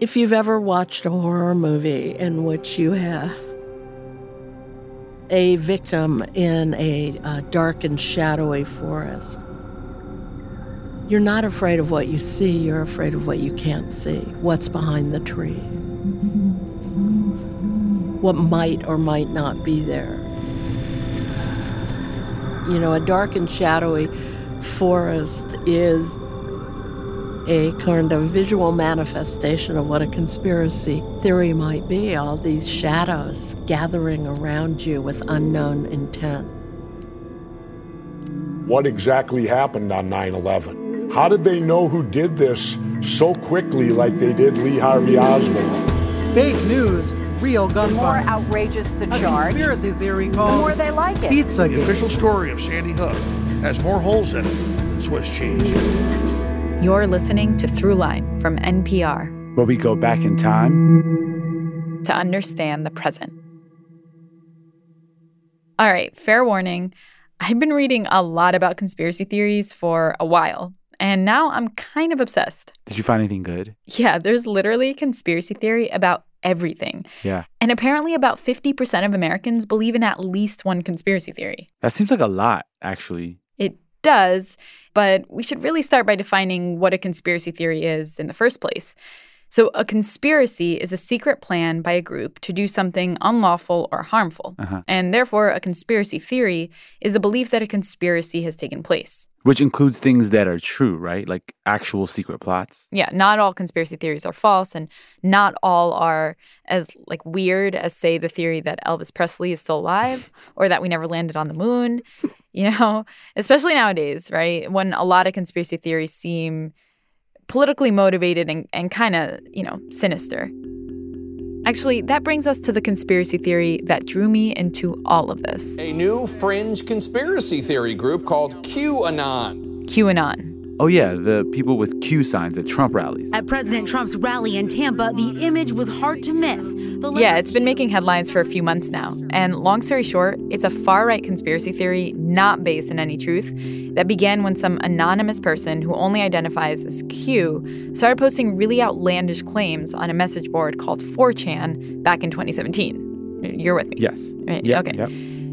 If you've ever watched a horror movie in which you have a victim in a, a dark and shadowy forest, you're not afraid of what you see, you're afraid of what you can't see, what's behind the trees, what might or might not be there. You know, a dark and shadowy forest is a kind of visual manifestation of what a conspiracy theory might be all these shadows gathering around you with unknown intent. What exactly happened on 9 11? How did they know who did this so quickly, like they did Lee Harvey Oswald? Fake news, real gunfire. The more outrageous the a charge, conspiracy theory called the more they like it. Pizza The official story of Sandy Hook has more holes in it than Swiss cheese. You're listening to Throughline from NPR, where we go back in time to understand the present. All right, fair warning. I've been reading a lot about conspiracy theories for a while, and now I'm kind of obsessed. Did you find anything good? Yeah, there's literally conspiracy theory about everything. Yeah. And apparently, about 50% of Americans believe in at least one conspiracy theory. That seems like a lot, actually. Does, but we should really start by defining what a conspiracy theory is in the first place. So, a conspiracy is a secret plan by a group to do something unlawful or harmful. Uh-huh. And therefore, a conspiracy theory is a belief that a conspiracy has taken place. Which includes things that are true, right? Like actual secret plots. Yeah, not all conspiracy theories are false and not all are as like weird as say the theory that Elvis Presley is still alive or that we never landed on the moon. You know, especially nowadays, right? When a lot of conspiracy theories seem politically motivated and, and kind of, you know, sinister. Actually, that brings us to the conspiracy theory that drew me into all of this. A new fringe conspiracy theory group called QAnon. QAnon. Oh, yeah, the people with Q signs at Trump rallies. At President Trump's rally in Tampa, the image was hard to miss. The yeah, it's been making headlines for a few months now. And long story short, it's a far right conspiracy theory not based in any truth that began when some anonymous person who only identifies as Q started posting really outlandish claims on a message board called 4chan back in 2017. You're with me? Yes. Right? Yep, okay. Yep.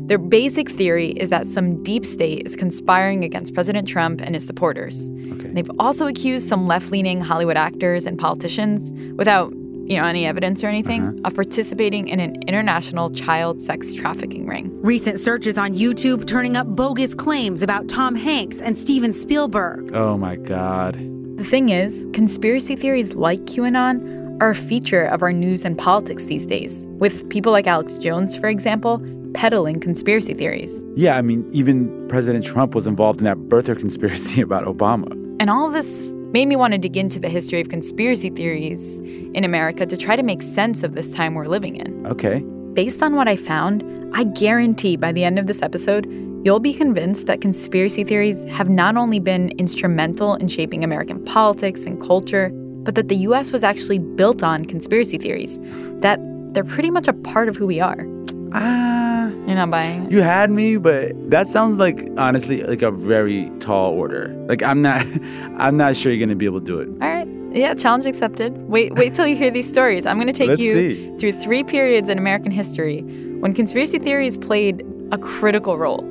Their basic theory is that some deep state is conspiring against President Trump and his supporters. Okay. They've also accused some left-leaning Hollywood actors and politicians, without you know any evidence or anything, uh-huh. of participating in an international child sex trafficking ring. Recent searches on YouTube turning up bogus claims about Tom Hanks and Steven Spielberg. Oh my God. The thing is, conspiracy theories like QAnon are a feature of our news and politics these days, with people like Alex Jones, for example, peddling conspiracy theories. Yeah, I mean, even President Trump was involved in that birther conspiracy about Obama. And all of this made me want to dig into the history of conspiracy theories in America to try to make sense of this time we're living in. Okay. Based on what I found, I guarantee by the end of this episode, you'll be convinced that conspiracy theories have not only been instrumental in shaping American politics and culture, but that the US was actually built on conspiracy theories, that they're pretty much a part of who we are. Ah. You're not buying? You had me, but that sounds like honestly like a very tall order. Like I'm not I'm not sure you're gonna be able to do it. All right. Yeah, challenge accepted. Wait wait till you hear these stories. I'm gonna take Let's you see. through three periods in American history when conspiracy theories played a critical role.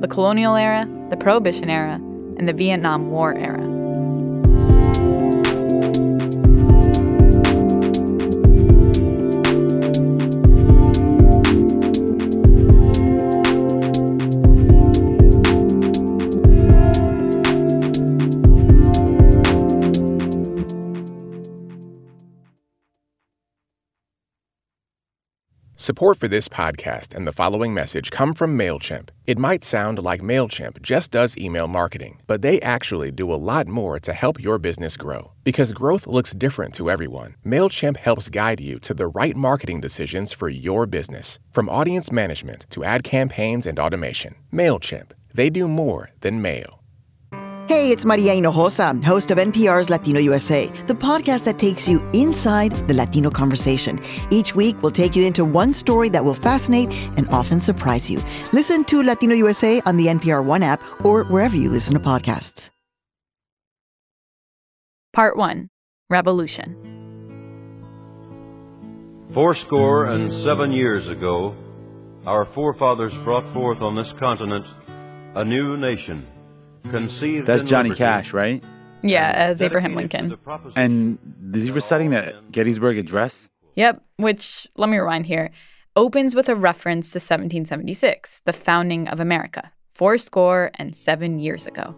The colonial era, the prohibition era, and the Vietnam War era. Support for this podcast and the following message come from MailChimp. It might sound like MailChimp just does email marketing, but they actually do a lot more to help your business grow. Because growth looks different to everyone, MailChimp helps guide you to the right marketing decisions for your business. From audience management to ad campaigns and automation, MailChimp, they do more than mail. Hey, it's Maria Hinojosa, host of NPR's Latino USA, the podcast that takes you inside the Latino conversation. Each week, we'll take you into one story that will fascinate and often surprise you. Listen to Latino USA on the NPR One app or wherever you listen to podcasts. Part 1 Revolution. Fourscore and seven years ago, our forefathers brought forth on this continent a new nation, conceived That's Johnny Cash, right? Yeah, as Abraham Lincoln. And is he reciting the Gettysburg Address? Yep, which, let me rewind here, opens with a reference to 1776, the founding of America, four score and seven years ago.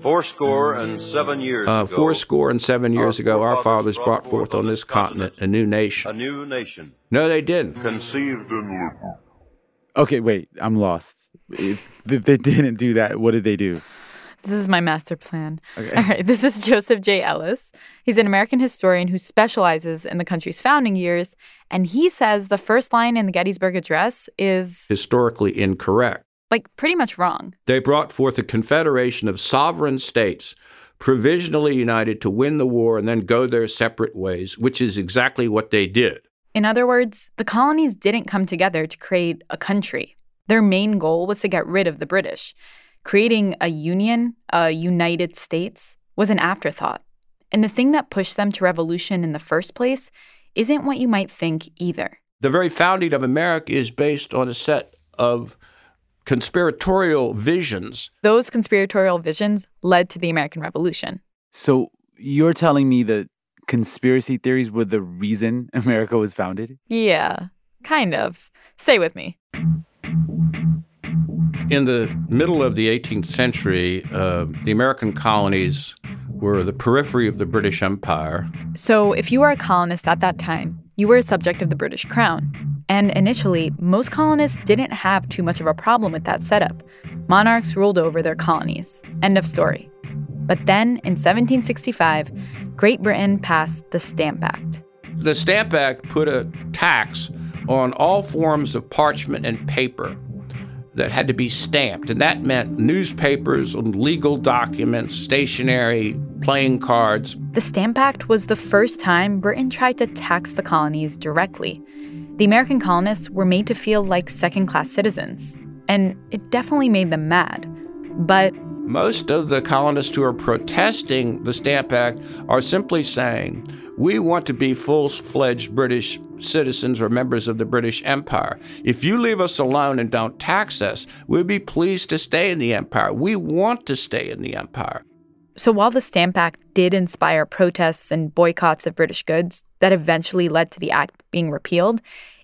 Fourscore and seven years Uh, ago, four score and seven years ago, our fathers brought forth on this continent a new nation. a new nation, No, they didn't. conceived in liberty. Okay, wait, I'm lost. If, if they didn't do that, what did they do? This is my master plan. Okay. All right, this is Joseph J. Ellis. He's an American historian who specializes in the country's founding years, and he says the first line in the Gettysburg Address is Historically incorrect. like pretty much wrong. They brought forth a confederation of sovereign states, provisionally united to win the war and then go their separate ways, which is exactly what they did. In other words, the colonies didn't come together to create a country. Their main goal was to get rid of the British. Creating a union, a United States, was an afterthought. And the thing that pushed them to revolution in the first place isn't what you might think either. The very founding of America is based on a set of conspiratorial visions. Those conspiratorial visions led to the American Revolution. So you're telling me that conspiracy theories were the reason America was founded? Yeah, kind of. Stay with me. In the middle of the 18th century, uh, the American colonies were the periphery of the British Empire. So, if you were a colonist at that time, you were a subject of the British Crown. And initially, most colonists didn't have too much of a problem with that setup. Monarchs ruled over their colonies. End of story. But then, in 1765, Great Britain passed the Stamp Act. The Stamp Act put a tax on all forms of parchment and paper that had to be stamped. And that meant newspapers, legal documents, stationery, playing cards. The Stamp Act was the first time Britain tried to tax the colonies directly. The American colonists were made to feel like second class citizens, and it definitely made them mad. But Most of the colonists who are protesting the Stamp Act are simply saying, we want to be full fledged British citizens or members of the British Empire. If you leave us alone and don't tax us, we'd be pleased to stay in the Empire. We want to stay in the Empire. So while the Stamp Act did inspire protests and boycotts of British goods that eventually led to the act being repealed,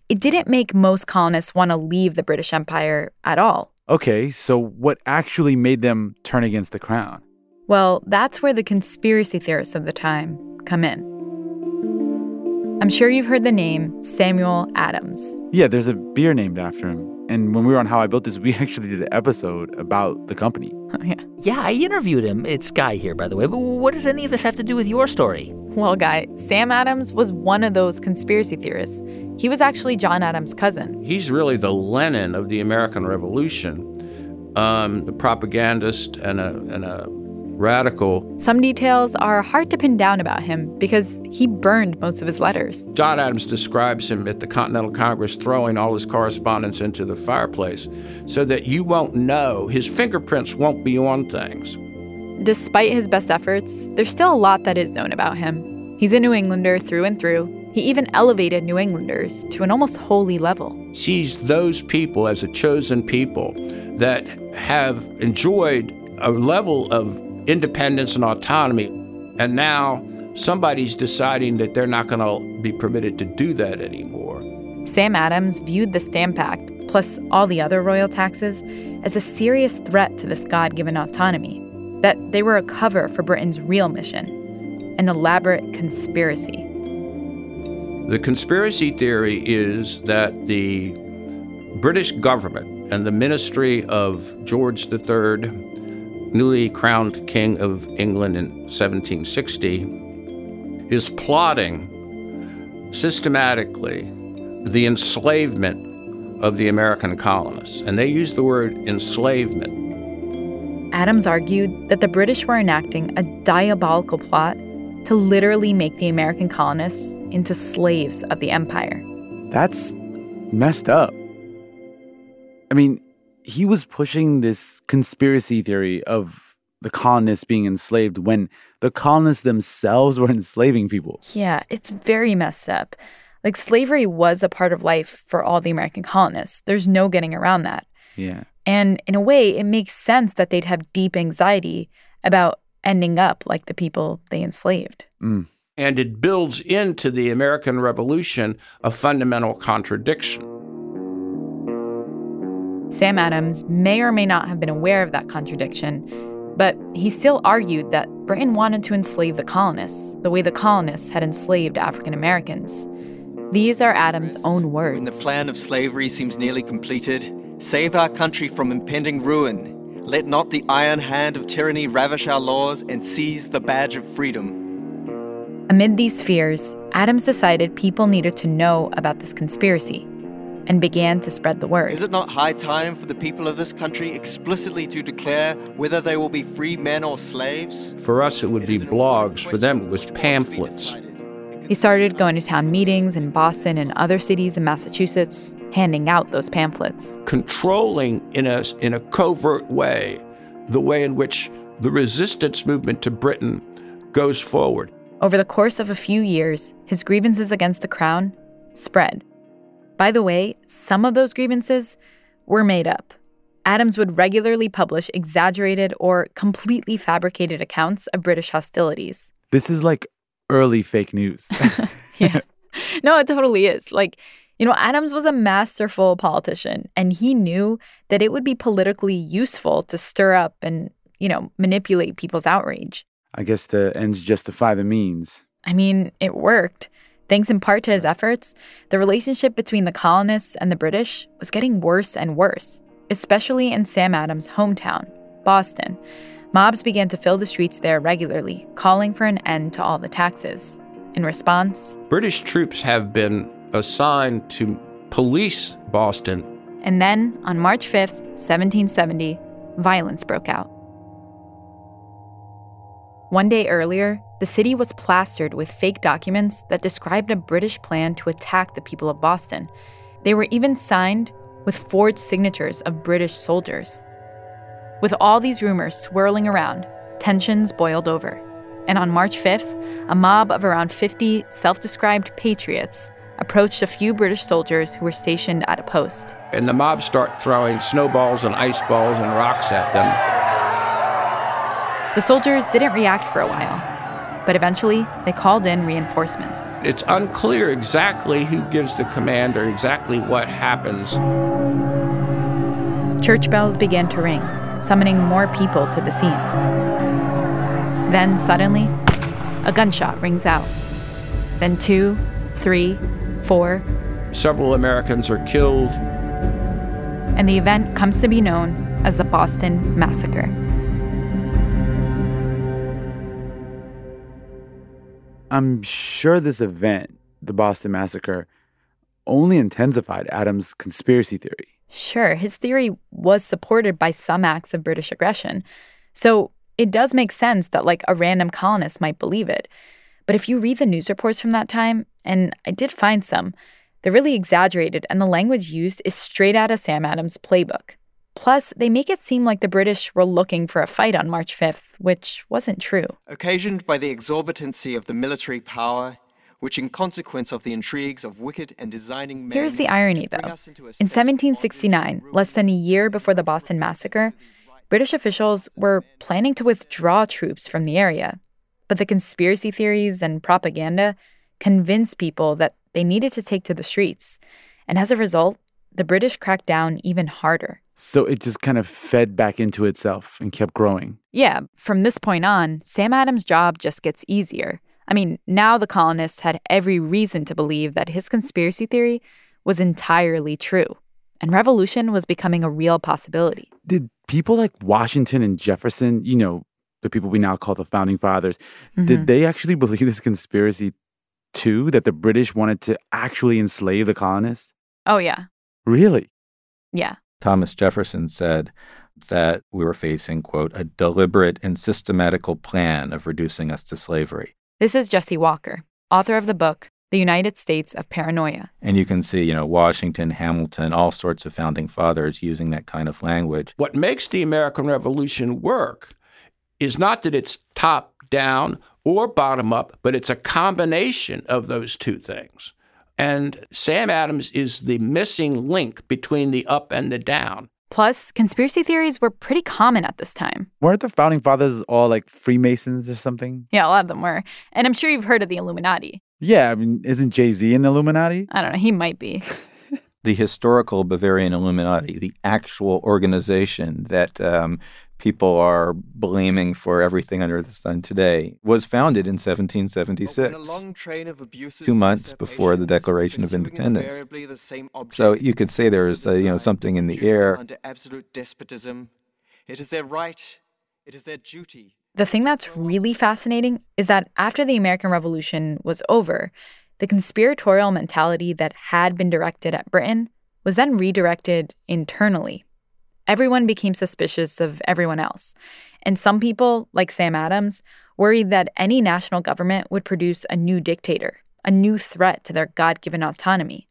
it didn't make most colonists want to leave the British Empire at all. Okay, so what actually made them turn against the crown? Well, that's where the conspiracy theorists of the time come in. I'm sure you've heard the name Samuel Adams. Yeah, there's a beer named after him. And when we were on How I Built This, we actually did an episode about the company. yeah. Yeah, I interviewed him. It's Guy here, by the way. But what does any of this have to do with your story? Well, Guy, Sam Adams was one of those conspiracy theorists. He was actually John Adams' cousin. He's really the Lenin of the American Revolution, um, the propagandist and a, and a radical. Some details are hard to pin down about him because he burned most of his letters. John Adams describes him at the Continental Congress throwing all his correspondence into the fireplace so that you won't know, his fingerprints won't be on things. Despite his best efforts, there's still a lot that is known about him. He's a New Englander through and through. He even elevated New Englanders to an almost holy level. Sees those people as a chosen people that have enjoyed a level of independence and autonomy. And now somebody's deciding that they're not going to be permitted to do that anymore. Sam Adams viewed the Stamp Act, plus all the other royal taxes, as a serious threat to this God given autonomy, that they were a cover for Britain's real mission an elaborate conspiracy. The conspiracy theory is that the British government and the ministry of George III, newly crowned King of England in 1760, is plotting systematically the enslavement of the American colonists. And they use the word enslavement. Adams argued that the British were enacting a diabolical plot to literally make the American colonists into slaves of the empire. That's messed up. I mean, he was pushing this conspiracy theory of the colonists being enslaved when the colonists themselves were enslaving people. Yeah, it's very messed up. Like slavery was a part of life for all the American colonists. There's no getting around that. Yeah. And in a way, it makes sense that they'd have deep anxiety about ending up like the people they enslaved. Mm. And it builds into the American Revolution a fundamental contradiction. Sam Adams may or may not have been aware of that contradiction, but he still argued that Britain wanted to enslave the colonists the way the colonists had enslaved African Americans. These are Adams' own words. When the plan of slavery seems nearly completed, save our country from impending ruin. Let not the iron hand of tyranny ravish our laws and seize the badge of freedom. Amid these fears, Adams decided people needed to know about this conspiracy and began to spread the word. Is it not high time for the people of this country explicitly to declare whether they will be free men or slaves? For us, it would be blogs. For them, it was pamphlets. He started going to town meetings in Boston and other cities in Massachusetts, handing out those pamphlets. Controlling in a, in a covert way the way in which the resistance movement to Britain goes forward. Over the course of a few years, his grievances against the crown spread. By the way, some of those grievances were made up. Adams would regularly publish exaggerated or completely fabricated accounts of British hostilities. This is like early fake news. yeah. No, it totally is. Like, you know, Adams was a masterful politician, and he knew that it would be politically useful to stir up and, you know, manipulate people's outrage. I guess the ends justify the means. I mean, it worked. Thanks in part to his efforts, the relationship between the colonists and the British was getting worse and worse, especially in Sam Adams' hometown, Boston. Mobs began to fill the streets there regularly, calling for an end to all the taxes. In response, British troops have been assigned to police Boston. And then, on March 5th, 1770, violence broke out. One day earlier, the city was plastered with fake documents that described a British plan to attack the people of Boston. They were even signed with forged signatures of British soldiers. With all these rumors swirling around, tensions boiled over. And on March 5th, a mob of around 50 self described patriots approached a few British soldiers who were stationed at a post. And the mob start throwing snowballs and ice balls and rocks at them. The soldiers didn't react for a while, but eventually they called in reinforcements. It's unclear exactly who gives the command or exactly what happens. Church bells began to ring, summoning more people to the scene. Then suddenly, a gunshot rings out. Then two, three, four. Several Americans are killed. And the event comes to be known as the Boston Massacre. I'm sure this event, the Boston Massacre, only intensified Adams' conspiracy theory. Sure, his theory was supported by some acts of British aggression. So it does make sense that, like, a random colonist might believe it. But if you read the news reports from that time, and I did find some, they're really exaggerated, and the language used is straight out of Sam Adams' playbook. Plus, they make it seem like the British were looking for a fight on March 5th, which wasn't true. Occasioned by the exorbitancy of the military power, which, in consequence of the intrigues of wicked and designing men. Here's the irony, though. In 1769, less than a year before the Boston Massacre, British officials were planning to withdraw troops from the area. But the conspiracy theories and propaganda convinced people that they needed to take to the streets. And as a result, the British cracked down even harder. So it just kind of fed back into itself and kept growing. Yeah, from this point on, Sam Adams' job just gets easier. I mean, now the colonists had every reason to believe that his conspiracy theory was entirely true, and revolution was becoming a real possibility. Did people like Washington and Jefferson, you know, the people we now call the founding fathers, mm-hmm. did they actually believe this conspiracy too, that the British wanted to actually enslave the colonists? Oh, yeah. Really? Yeah. Thomas Jefferson said that we were facing, quote, a deliberate and systematical plan of reducing us to slavery. This is Jesse Walker, author of the book, The United States of Paranoia. And you can see, you know, Washington, Hamilton, all sorts of founding fathers using that kind of language. What makes the American Revolution work is not that it's top down or bottom up, but it's a combination of those two things And Sam Adams is the missing link between the up and the down. Plus, conspiracy theories were pretty common at this time. Weren't the founding fathers all like Freemasons or something? Yeah, a lot of them were. And I'm sure you've heard of the Illuminati. Yeah, I mean, isn't Jay Z in the Illuminati? I don't know. He might be. the historical Bavarian Illuminati, the actual organization that um, people are blaming for everything under the sun today, was founded in 1776, two months before the Declaration of Independence. So you could say there's uh, you know something in the air. Under absolute despotism, it is their right, it is their duty. The thing that's really fascinating is that after the American Revolution was over, the conspiratorial mentality that had been directed at Britain was then redirected internally. Everyone became suspicious of everyone else. And some people, like Sam Adams, worried that any national government would produce a new dictator, a new threat to their God given autonomy.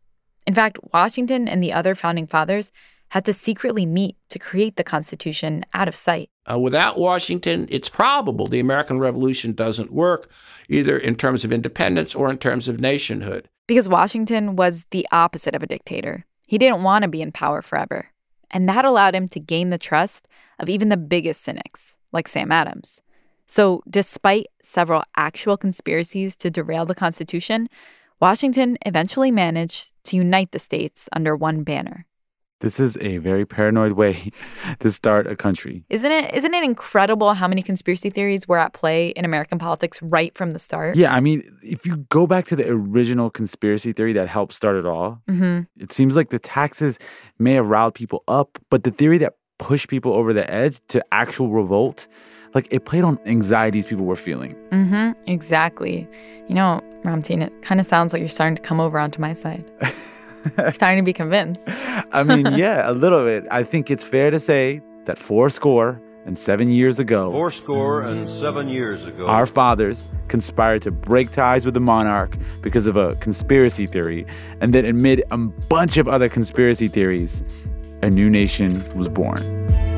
In fact, Washington and the other founding fathers had to secretly meet to create the Constitution out of sight. Uh, without Washington, it's probable the American Revolution doesn't work, either in terms of independence or in terms of nationhood. Because Washington was the opposite of a dictator. He didn't want to be in power forever. And that allowed him to gain the trust of even the biggest cynics, like Sam Adams. So, despite several actual conspiracies to derail the Constitution, Washington eventually managed to unite the states under one banner. This is a very paranoid way to start a country. Isn't it isn't it incredible how many conspiracy theories were at play in American politics right from the start? Yeah, I mean, if you go back to the original conspiracy theory that helped start it all, Mhm. it seems like the taxes may have riled people up, but the theory that pushed people over the edge to actual revolt, like it played on anxieties people were feeling. Mhm. Exactly. You know, Ramteen, it kind of sounds like you're starting to come over onto my side. you're starting to be convinced. I mean, yeah, a little bit. I think it's fair to say that four score and seven years ago, Fourscore and seven years ago, our fathers conspired to break ties with the monarch because of a conspiracy theory. And then, amid a bunch of other conspiracy theories, a new nation was born.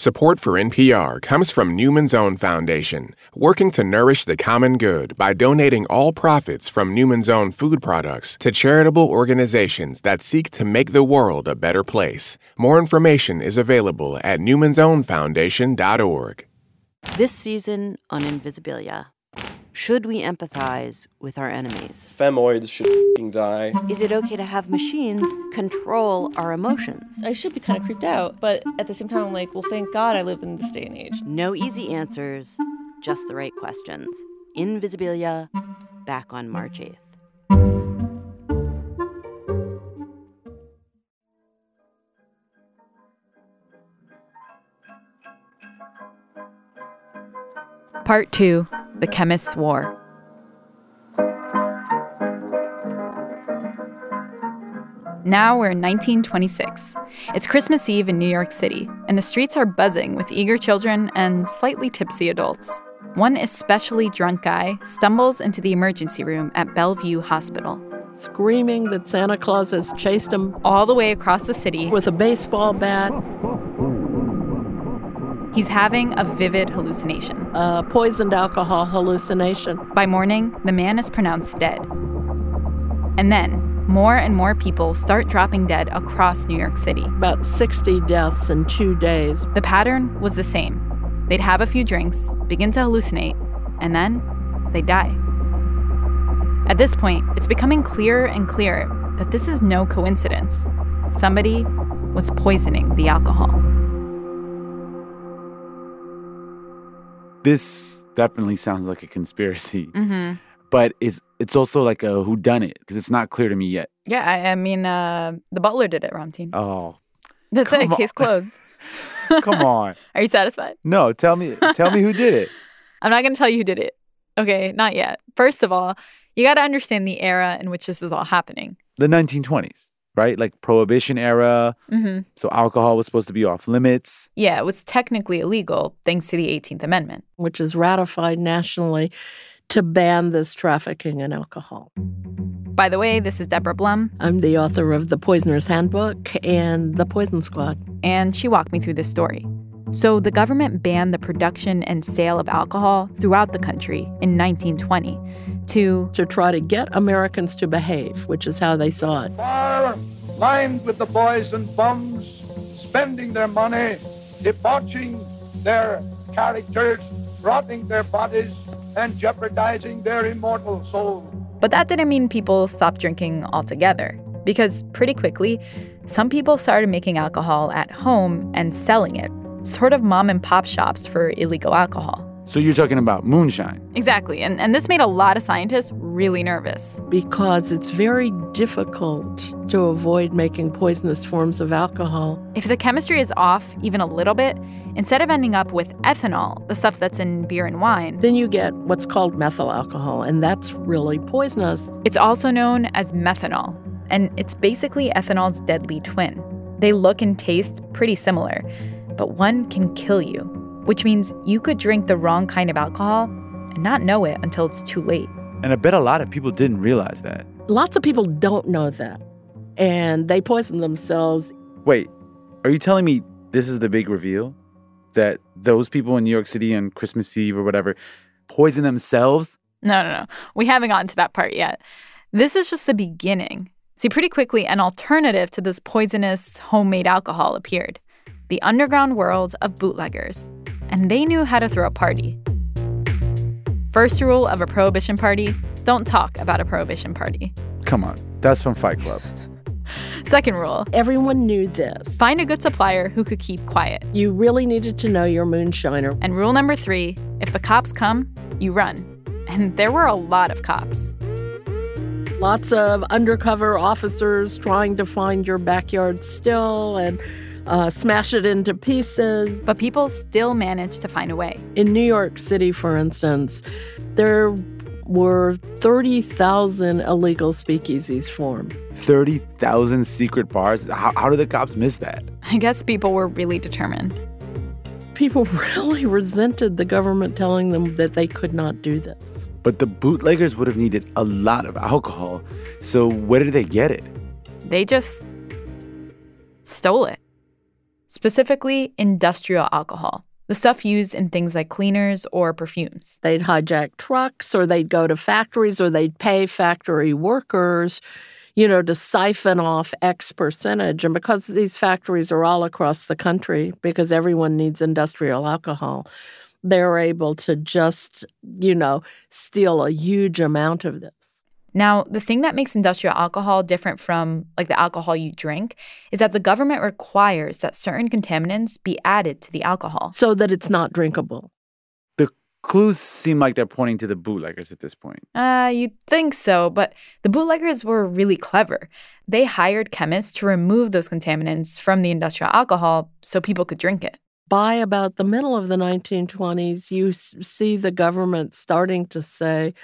Support for NPR comes from Newman's Own Foundation, working to nourish the common good by donating all profits from Newman's Own food products to charitable organizations that seek to make the world a better place. More information is available at newmansownfoundation.org. This season on Invisibilia. Should we empathize with our enemies? Femoids should f***ing die. Is it okay to have machines control our emotions? I should be kind of creeped out, but at the same time, I'm like, well, thank God I live in this day and age. No easy answers, just the right questions. Invisibilia, back on March 8th. Part 2 The Chemist's War. Now we're in 1926. It's Christmas Eve in New York City, and the streets are buzzing with eager children and slightly tipsy adults. One especially drunk guy stumbles into the emergency room at Bellevue Hospital. Screaming that Santa Claus has chased him all the way across the city with a baseball bat. Oh, He's having a vivid hallucination. A poisoned alcohol hallucination. By morning, the man is pronounced dead. And then, more and more people start dropping dead across New York City. About 60 deaths in two days. The pattern was the same. They'd have a few drinks, begin to hallucinate, and then they'd die. At this point, it's becoming clearer and clearer that this is no coincidence. Somebody was poisoning the alcohol. This definitely sounds like a conspiracy. Mm-hmm. But it's it's also like a who done it because it's not clear to me yet. Yeah, I, I mean, uh, the butler did it, Ramteen. Oh, That's it. on. Case closed. come on. Are you satisfied? No, tell me tell me who did it. I'm not going to tell you who did it. Okay, not yet. First of all, you got to understand the era in which this is all happening. The 1920s, right? Like prohibition era. hmm So alcohol was supposed to be off limits. Yeah, it was technically illegal thanks to the 18th Amendment. which is ratified nationally to ban this trafficking in alcohol. By the way, this is Deborah Blum. I'm the author of The Poisoner's Handbook and The Poison Squad. And she walked me through this story. So, the government banned the production and sale of alcohol throughout the country in 1920 to to try to get Americans to behave, which is how they saw it. Bar lined with the boys and bums, spending their money, debauching their characters, rotting their bodies, and jeopardizing their immortal souls. But that didn't mean people stopped drinking altogether, because pretty quickly, some people started making alcohol at home and selling it sort of mom and pop shops for illegal alcohol. So you're talking about moonshine. Exactly. And, and this made a lot of scientists really nervous. Because it's very difficult to avoid making poisonous forms of alcohol. If the chemistry is off even a little bit, instead of ending up with ethanol, the stuff that's in beer and wine, then you get what's called methyl alcohol, and that's really poisonous. It's also known as methanol, and it's basically ethanol's deadly twin. They look and taste pretty similar but one can kill you, which means you could drink the wrong kind of alcohol and not know it until it's too late. And I bet a lot of people didn't realize that. Lots of people don't know that. And they poison themselves. Wait, are you telling me this is the big reveal? That those people in New York City on Christmas Eve or whatever poison themselves? No, no, no. We haven't gotten to that part yet. This is just the beginning. See, pretty quickly, an alternative to this poisonous homemade alcohol appeared the underground world of bootleggers, and they knew how to throw a party. First rule of a prohibition party don't talk about a prohibition party. Come on, that's from Fight Club. Second rule everyone knew this. Find a good supplier who could keep quiet. You really needed to know your moonshiner. And rule number three if the cops come, you run. And there were a lot of cops. Lots of undercover officers trying to find your backyard still and uh, smash it into pieces. But people still manage to find a way. In New York City, for instance, there were 30,000 illegal speakeasies formed. 30,000 secret bars? How, how did the cops miss that? I guess people were really determined. People really resented the government telling them that they could not do this. But the bootleggers would have needed a lot of alcohol. So where did they get it? They just stole it specifically industrial alcohol, the stuff used in things like cleaners or perfumes. They'd hijack trucks or they'd go to factories or they'd pay factory workers, you know, to siphon off X percentage. And because these factories are all across the country, because everyone needs industrial alcohol, they're able to just, you know, steal a huge amount of this. Now, the thing that makes industrial alcohol different from like the alcohol you drink is that the government requires that certain contaminants be added to the alcohol so that it's not drinkable. The clues seem like they're pointing to the bootleggers at this point. Uh, you'd think so, but the bootleggers were really clever. They hired chemists to remove those contaminants from the industrial alcohol so people could drink it. By about the middle of the 1920s, you see the government starting to say,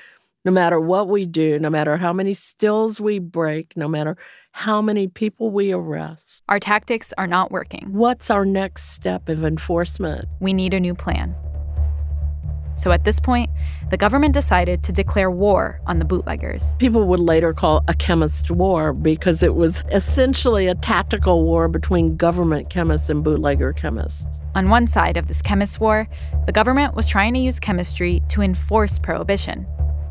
no matter what we do, no matter how many stills we break, no matter how many people we arrest, our tactics are not working. What's our next step of enforcement? We need a new plan. So at this point, the government decided to declare war on the bootleggers. People would later call a chemist war because it was essentially a tactical war between government chemists and bootlegger chemists. On one side of this chemist war, the government was trying to use chemistry to enforce prohibition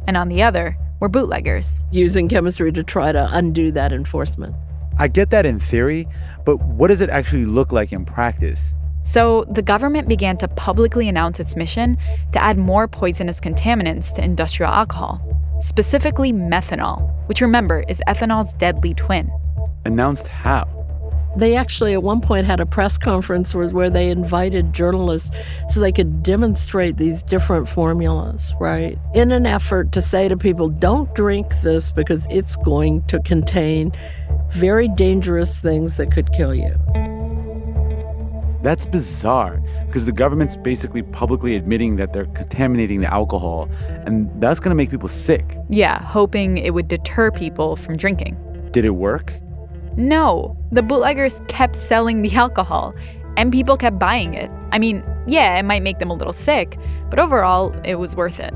and on the other were bootleggers. Using chemistry to try to undo that enforcement. I get that in theory, but what does it actually look like in practice? So, the government began to publicly announce its mission to add more poisonous contaminants to industrial alcohol, specifically methanol, which remember is ethanol's deadly twin. Announced how? They actually, at one point, had a press conference where, where they invited journalists so they could demonstrate these different formulas, right? In an effort to say to people, don't drink this because it's going to contain very dangerous things that could kill you. That's bizarre because the government's basically publicly admitting that they're contaminating the alcohol, and that's going to make people sick. Yeah, hoping it would deter people from drinking. Did it work? No, the bootleggers kept selling the alcohol, and people kept buying it. I mean, yeah, it might make them a little sick, but overall, it was worth it.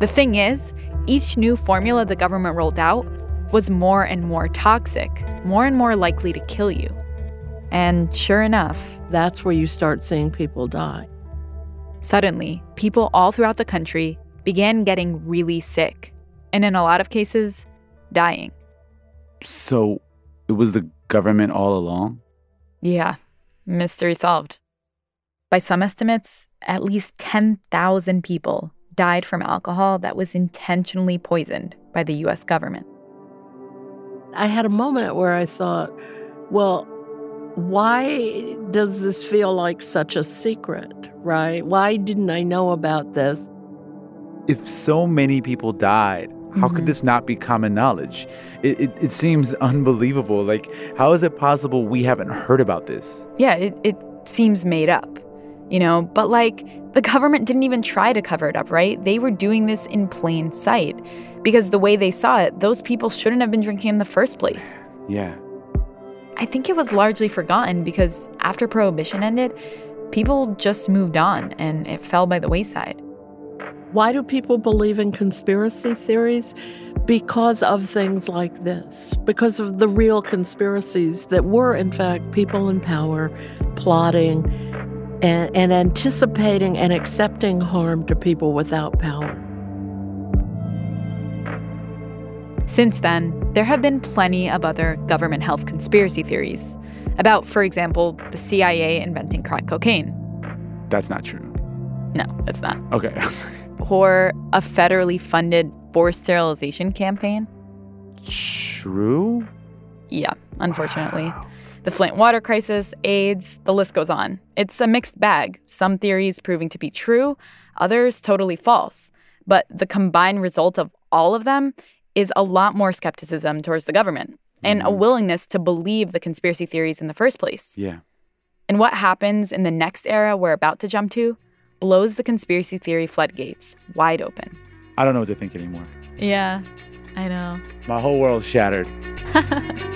The thing is, each new formula the government rolled out was more and more toxic, more and more likely to kill you. And sure enough, that's where you start seeing people die. Suddenly, people all throughout the country began getting really sick, and in a lot of cases, dying. So it was the government all along? Yeah, mystery solved. By some estimates, at least 10,000 people died from alcohol that was intentionally poisoned by the US government. I had a moment where I thought, well, why does this feel like such a secret, right? Why didn't I know about this? If so many people died, how mm-hmm. could this not be common knowledge? It, it, it, seems unbelievable. Like, how is it possible we haven't heard about this? Yeah, it, it seems made up, you know? But, like, the government didn't even try to cover it up, right? They were doing this in plain sight because the way they saw it, those people shouldn't have been drinking in the first place. Yeah. I think it was largely forgotten because after Prohibition ended, people just moved on and it fell by the wayside. Why do people believe in conspiracy theories? Because of things like this, because of the real conspiracies that were, in fact, people in power plotting and, and anticipating and accepting harm to people without power. Since then, there have been plenty of other government health conspiracy theories about, for example, the CIA inventing crack cocaine. That's not true. No, it's not. Okay. or a federally funded forced sterilization campaign. True? Yeah, unfortunately. Wow. The Flint water crisis, AIDS, the list goes on. It's a mixed bag, some theories proving to be true, others totally false. But the combined result of all of them is a lot more skepticism towards the government mm-hmm. and a mm-hmm. willingness to believe the conspiracy theories in the first place. Yeah. And what happens in the next era we're about to jump to blows the conspiracy theory floodgates wide open. I don't know what to think anymore. Yeah, I know. My whole world's shattered.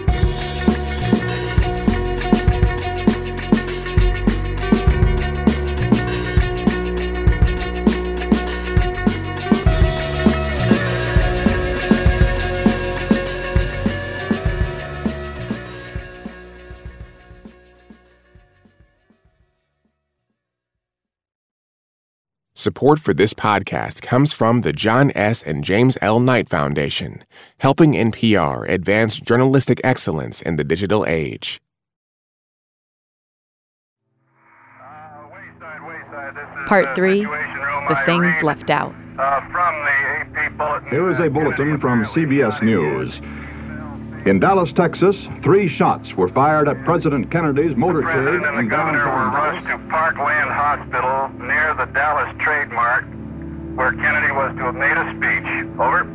Support for this podcast comes from the John S. and James L. Knight Foundation, helping NPR advance journalistic excellence in the digital age. Part 3 The Things Left Out. Here is a bulletin from CBS News. In Dallas, Texas, three shots were fired at President Kennedy's motorcade. The president and the governor were rushed to Parkland Hospital near the Dallas Trade Mart, where Kennedy was to have made a speech. Over.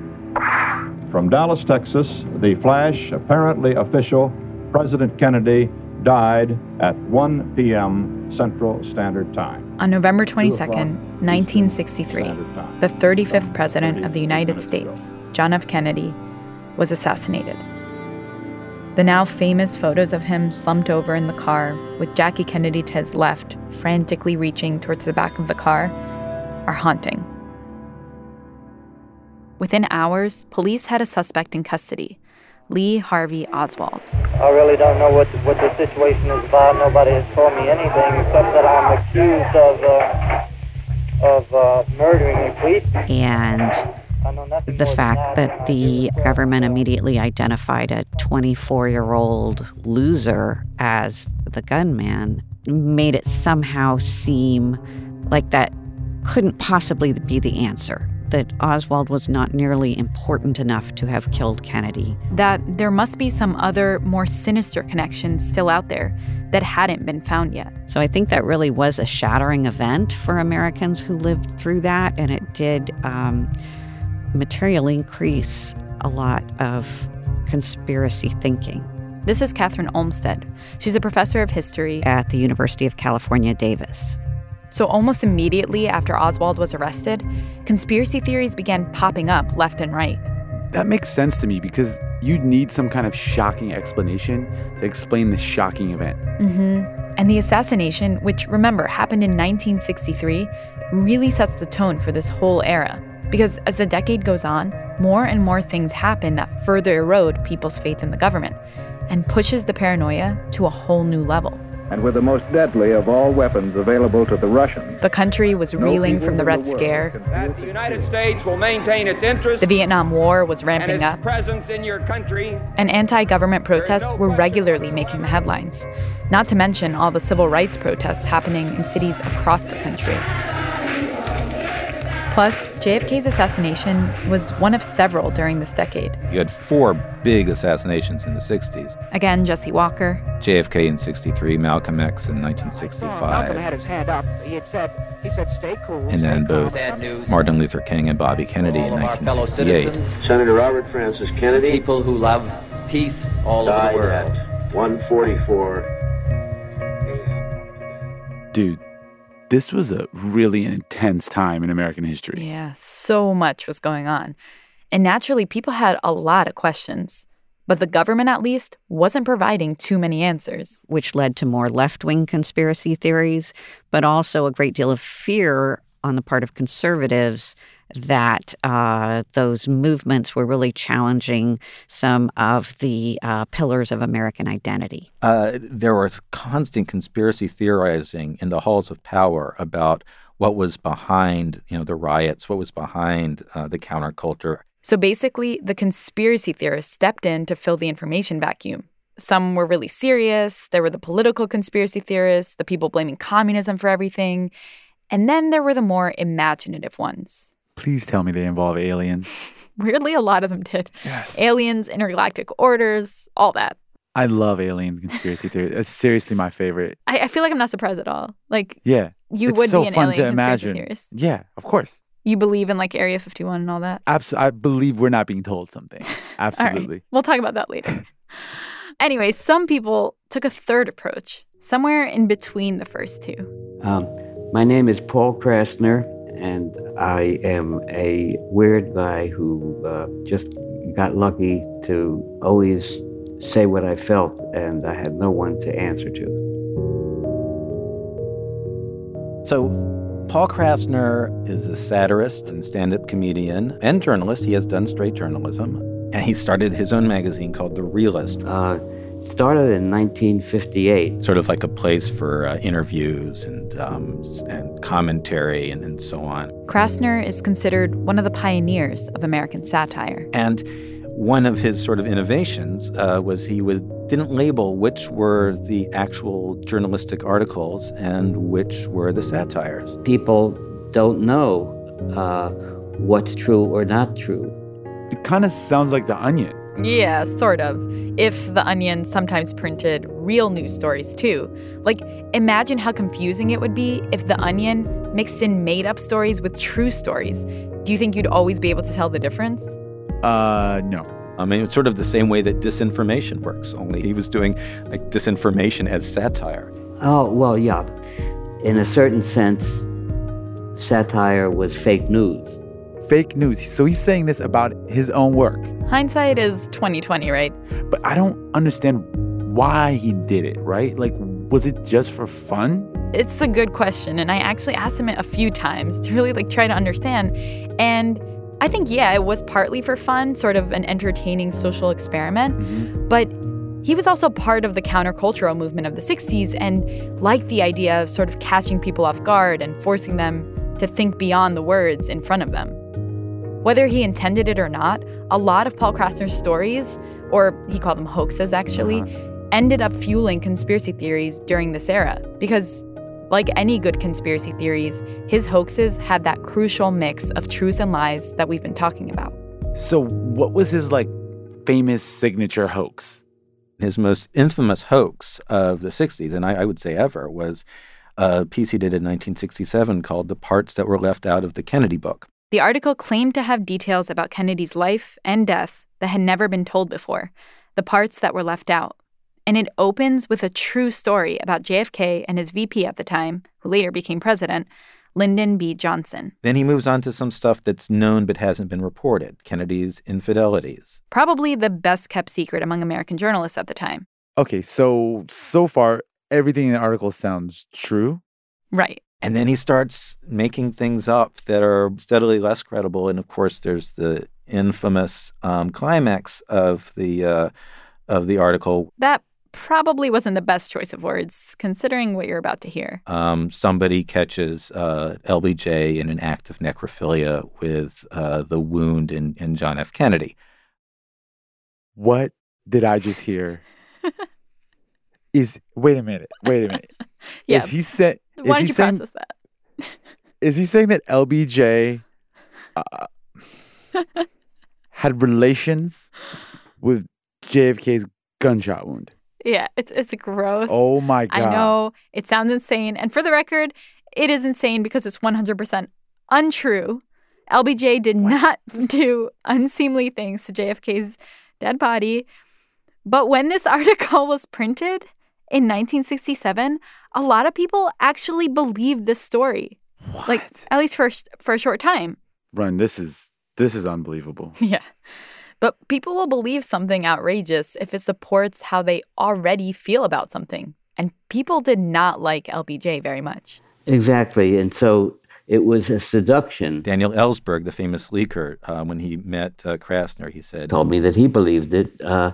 From Dallas, Texas, the flash, apparently official, President Kennedy died at 1 p.m. Central Standard Time. On November 22, 1963, the 35th President of the United States, John F. Kennedy, was assassinated. The now famous photos of him slumped over in the car, with Jackie Kennedy to his left, frantically reaching towards the back of the car, are haunting. Within hours, police had a suspect in custody, Lee Harvey Oswald. I really don't know what the, what the situation is about. Nobody has told me anything except that I'm accused of uh, of uh, murdering a policeman. And the fact that the government immediately identified a 24 year old loser as the gunman made it somehow seem like that couldn't possibly be the answer. That Oswald was not nearly important enough to have killed Kennedy. That there must be some other, more sinister connection still out there that hadn't been found yet. So I think that really was a shattering event for Americans who lived through that, and it did. Um, materially increase a lot of conspiracy thinking. This is Kathryn Olmsted. She's a professor of history at the University of California, Davis. So, almost immediately after Oswald was arrested, conspiracy theories began popping up left and right. That makes sense to me because you'd need some kind of shocking explanation to explain the shocking event. Mm-hmm. And the assassination, which remember happened in 1963, really sets the tone for this whole era. Because as the decade goes on, more and more things happen that further erode people's faith in the government and pushes the paranoia to a whole new level. And with the most deadly of all weapons available to the Russians. The country was reeling from the Red Scare. That the United States will maintain its interest. The Vietnam War was and ramping its up. presence in your country. And anti government protests were regularly making the headlines, not to mention all the civil rights protests happening in cities across the country. Plus, JFK's assassination was one of several during this decade. You had four big assassinations in the 60s Again, Jesse Walker, JFK in 63, Malcolm X in 1965. Malcolm had his hand up. He had said, he said, stay cool. and then stay both Martin Luther King and Bobby Kennedy in 1968. Senator Robert Francis Kennedy. People who love peace all over the world. At 144. Dude, this was a really intense time in American history. Yeah, so much was going on. And naturally, people had a lot of questions. But the government, at least, wasn't providing too many answers. which led to more left wing conspiracy theories, but also a great deal of fear on the part of conservatives that uh, those movements were really challenging some of the uh, pillars of American identity. Uh, there was constant conspiracy theorizing in the halls of power about what was behind, you know, the riots, what was behind uh, the counterculture. So basically, the conspiracy theorists stepped in to fill the information vacuum. Some were really serious. There were the political conspiracy theorists, the people blaming communism for everything. And then there were the more imaginative ones. Please tell me they involve aliens. Weirdly, a lot of them did. Yes. Aliens, intergalactic orders, all that. I love alien conspiracy theory. It's seriously my favorite. I, I feel like I'm not surprised at all. Like, Yeah. You it's would so be an fun alien to conspiracy imagine. theorist. Yeah, of course. you believe in like Area 51 and all that. Abs- I believe we're not being told something. All right. Absolutely. We'll talk about that later. anyway, some people took a third approach, somewhere in between the first two. Um, my name is Paul Krassner, and I am a weird guy who uh, just got lucky to always say what I felt, and I had no one to answer to. So, Paul Krassner is a satirist and stand up comedian and journalist. He has done straight journalism. And he started his own magazine called The Realist. Uh, started in 1958. Sort of like a place for uh, interviews and, um, and commentary and, and so on. Krassner is considered one of the pioneers of American satire. And one of his sort of innovations uh, was he was, didn't label which were the actual journalistic articles and which were the satires. People don't know uh, what's true or not true. It kind of sounds like The Onion. Yeah, sort of. If The Onion sometimes printed real news stories too. Like, imagine how confusing it would be if The Onion mixed in made up stories with true stories. Do you think you'd always be able to tell the difference? Uh, no. I mean, it's sort of the same way that disinformation works, only he was doing like disinformation as satire. Oh, well, yeah. In a certain sense, satire was fake news. Fake news. So he's saying this about his own work. Hindsight is 2020, right? But I don't understand why he did it, right? Like, was it just for fun? It's a good question, and I actually asked him it a few times to really like try to understand. And I think yeah, it was partly for fun, sort of an entertaining social experiment, mm-hmm. but he was also part of the countercultural movement of the 60s and liked the idea of sort of catching people off guard and forcing them to think beyond the words in front of them. Whether he intended it or not, a lot of Paul Krassner's stories, or he called them hoaxes actually, uh-huh. ended up fueling conspiracy theories during this era because like any good conspiracy theories, his hoaxes had that crucial mix of truth and lies that we've been talking about. So, what was his like famous signature hoax? His most infamous hoax of the 60s, and I, I would say ever, was a piece he did in 1967 called The Parts That Were Left Out of the Kennedy Book. The article claimed to have details about Kennedy's life and death that had never been told before, the parts that were left out. And it opens with a true story about JFK and his VP at the time, who later became president, Lyndon B. Johnson. Then he moves on to some stuff that's known but hasn't been reported Kennedy's infidelities. Probably the best kept secret among American journalists at the time. Okay, so so far everything in the article sounds true. Right. And then he starts making things up that are steadily less credible. And of course, there's the infamous um, climax of the uh, of the article. That probably wasn't the best choice of words, considering what you're about to hear. Um, somebody catches uh, LBJ in an act of necrophilia with uh, the wound in, in John F. Kennedy. What did I just hear? is wait a minute, wait a minute. Yeah. Is he said? Why don't you process that? Is he saying that LBJ uh, had relations with JFK's gunshot wound? Yeah, it's it's gross. Oh my god! I know it sounds insane, and for the record, it is insane because it's 100% untrue. LBJ did not do unseemly things to JFK's dead body. But when this article was printed in 1967, a lot of people actually believed this story. What? Like at least for a for a short time. Rund, this is this is unbelievable. Yeah. But people will believe something outrageous if it supports how they already feel about something. And people did not like LBJ very much. Exactly. And so it was a seduction. Daniel Ellsberg, the famous leaker, uh, when he met uh, Krassner, he said, Told me that he believed it uh,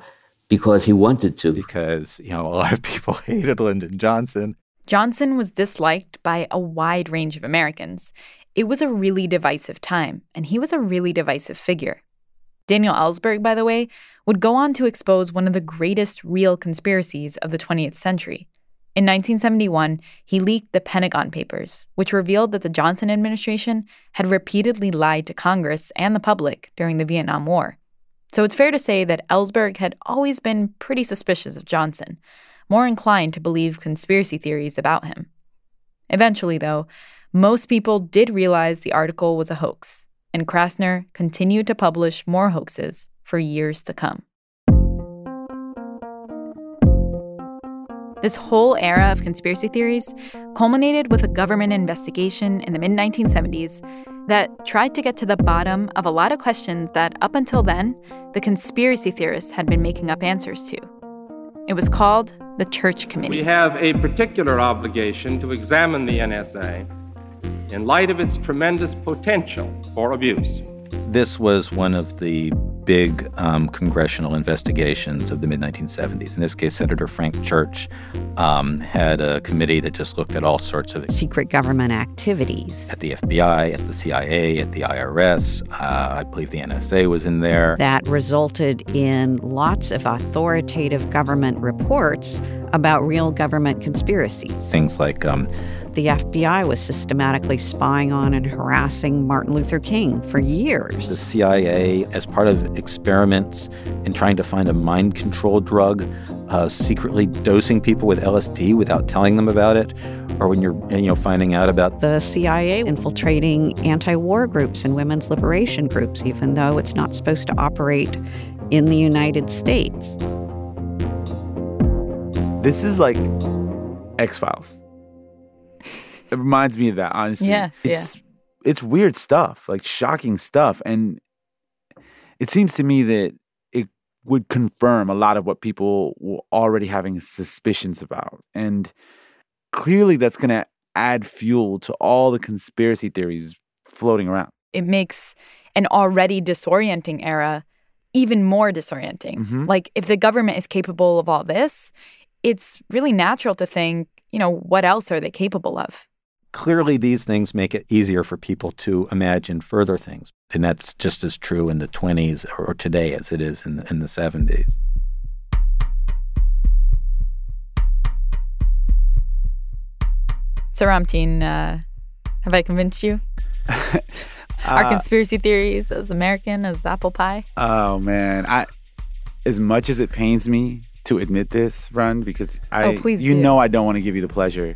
because he wanted to. Because, you know, a lot of people hated Lyndon Johnson. Johnson was disliked by a wide range of Americans. It was a really divisive time, and he was a really divisive figure. Daniel Ellsberg, by the way, would go on to expose one of the greatest real conspiracies of the 20th century. In 1971, he leaked the Pentagon Papers, which revealed that the Johnson administration had repeatedly lied to Congress and the public during the Vietnam War. So it's fair to say that Ellsberg had always been pretty suspicious of Johnson, more inclined to believe conspiracy theories about him. Eventually, though, most people did realize the article was a hoax, and Krassner continued to publish more hoaxes for years to come. This whole era of conspiracy theories culminated with a government investigation in the mid 1970s that tried to get to the bottom of a lot of questions that, up until then, the conspiracy theorists had been making up answers to. It was called the Church Committee. We have a particular obligation to examine the NSA in light of its tremendous potential for abuse. This was one of the big um, congressional investigations of the mid 1970s. In this case, Senator Frank Church um, had a committee that just looked at all sorts of secret government activities at the FBI, at the CIA, at the IRS. Uh, I believe the NSA was in there. That resulted in lots of authoritative government reports about real government conspiracies. Things like um, the FBI was systematically spying on and harassing Martin Luther King for years. The CIA, as part of experiments in trying to find a mind control drug, uh, secretly dosing people with LSD without telling them about it, or when you're you know finding out about the CIA infiltrating anti-war groups and women's liberation groups, even though it's not supposed to operate in the United States. This is like X Files. It reminds me of that, honestly. Yeah, it's it's weird stuff, like shocking stuff, and it seems to me that it would confirm a lot of what people were already having suspicions about, and clearly that's going to add fuel to all the conspiracy theories floating around. It makes an already disorienting era even more disorienting. Mhm. Like if the government is capable of all this, it's really natural to think, you know, what else are they capable of? Clearly these things make it easier for people to imagine further things. And that's just as true in the 20s or today as it is in the, in the 70s. So Ramtin, uh, have I convinced you? Are Uh, conspiracy theories as American as apple pie? Oh man, I as much as it pains me to admit this, Rund because I Oh, please you do. know I don't want to give you the pleasure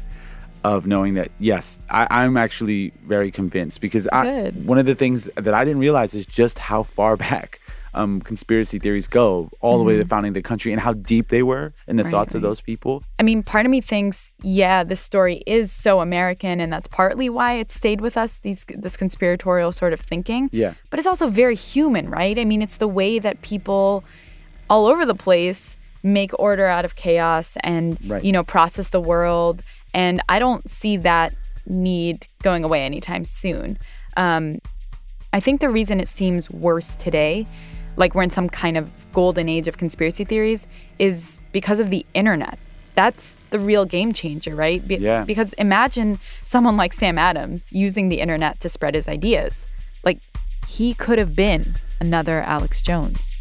of knowing that yes, I, I'm actually very convinced because I one of the things that I didn't realize is just how far back um, conspiracy theories go, all the way to the Mhm. founding of the country, and how deep they were in the Right, thoughts of those people. I mean, part of me thinks, yeah, this story is so American, and that's partly why it stayed with us. These this conspiratorial sort of thinking. Yeah. But it's also very human, right? I mean, it's the way that people all over the place make order out of chaos and Right. you know process the world. And I don't see that need going away anytime soon. Um, I think the reason it seems worse today, like we're in some kind of golden age of conspiracy theories, is because of the internet. That's the real game changer, right? Be- Yeah. Because imagine someone like Sam Adams using the internet to spread his ideas. Like, he could have been another Alex Jones.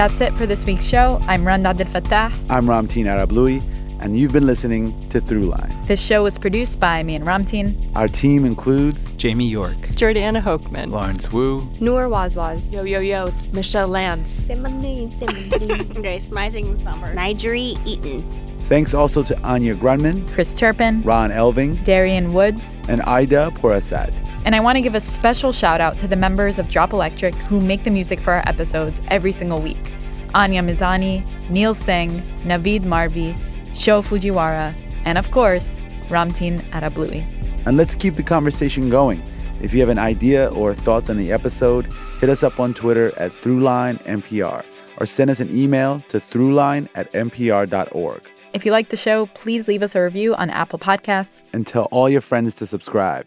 That's it for this week's show. I'm Rund Abdelfatah. I'm Ramtin Arablouei, and you've been listening to Throughline. This show was produced by me and Ramtin. Our team includes Jamie York, Jordana Hochman, Lawrence Wu, Noor Wazwaz. Yo, yo, yo, it's Michelle Lanz. Say my name, say my. Grace Mising Summer. Nigeri Eaton. Thanks also to Anya Grundmann, Chris Turpin, Ron Elving, Darian Woods, and Ida Porasad. And I want to give a special shout out to the members of Drop Electric who make the music for our episodes every single week Anya Mizani, Neil Singh, Naveed Marvi, Sho Fujiwara, and of course, Ramtin Arablouei. And let's keep the conversation going. If you have an idea or thoughts on the episode, hit us up on Twitter at ThroughlineNPR or send us an email to throughline at npr.org. If you like the show, please leave us a review on Apple Podcasts. And tell all your friends to subscribe.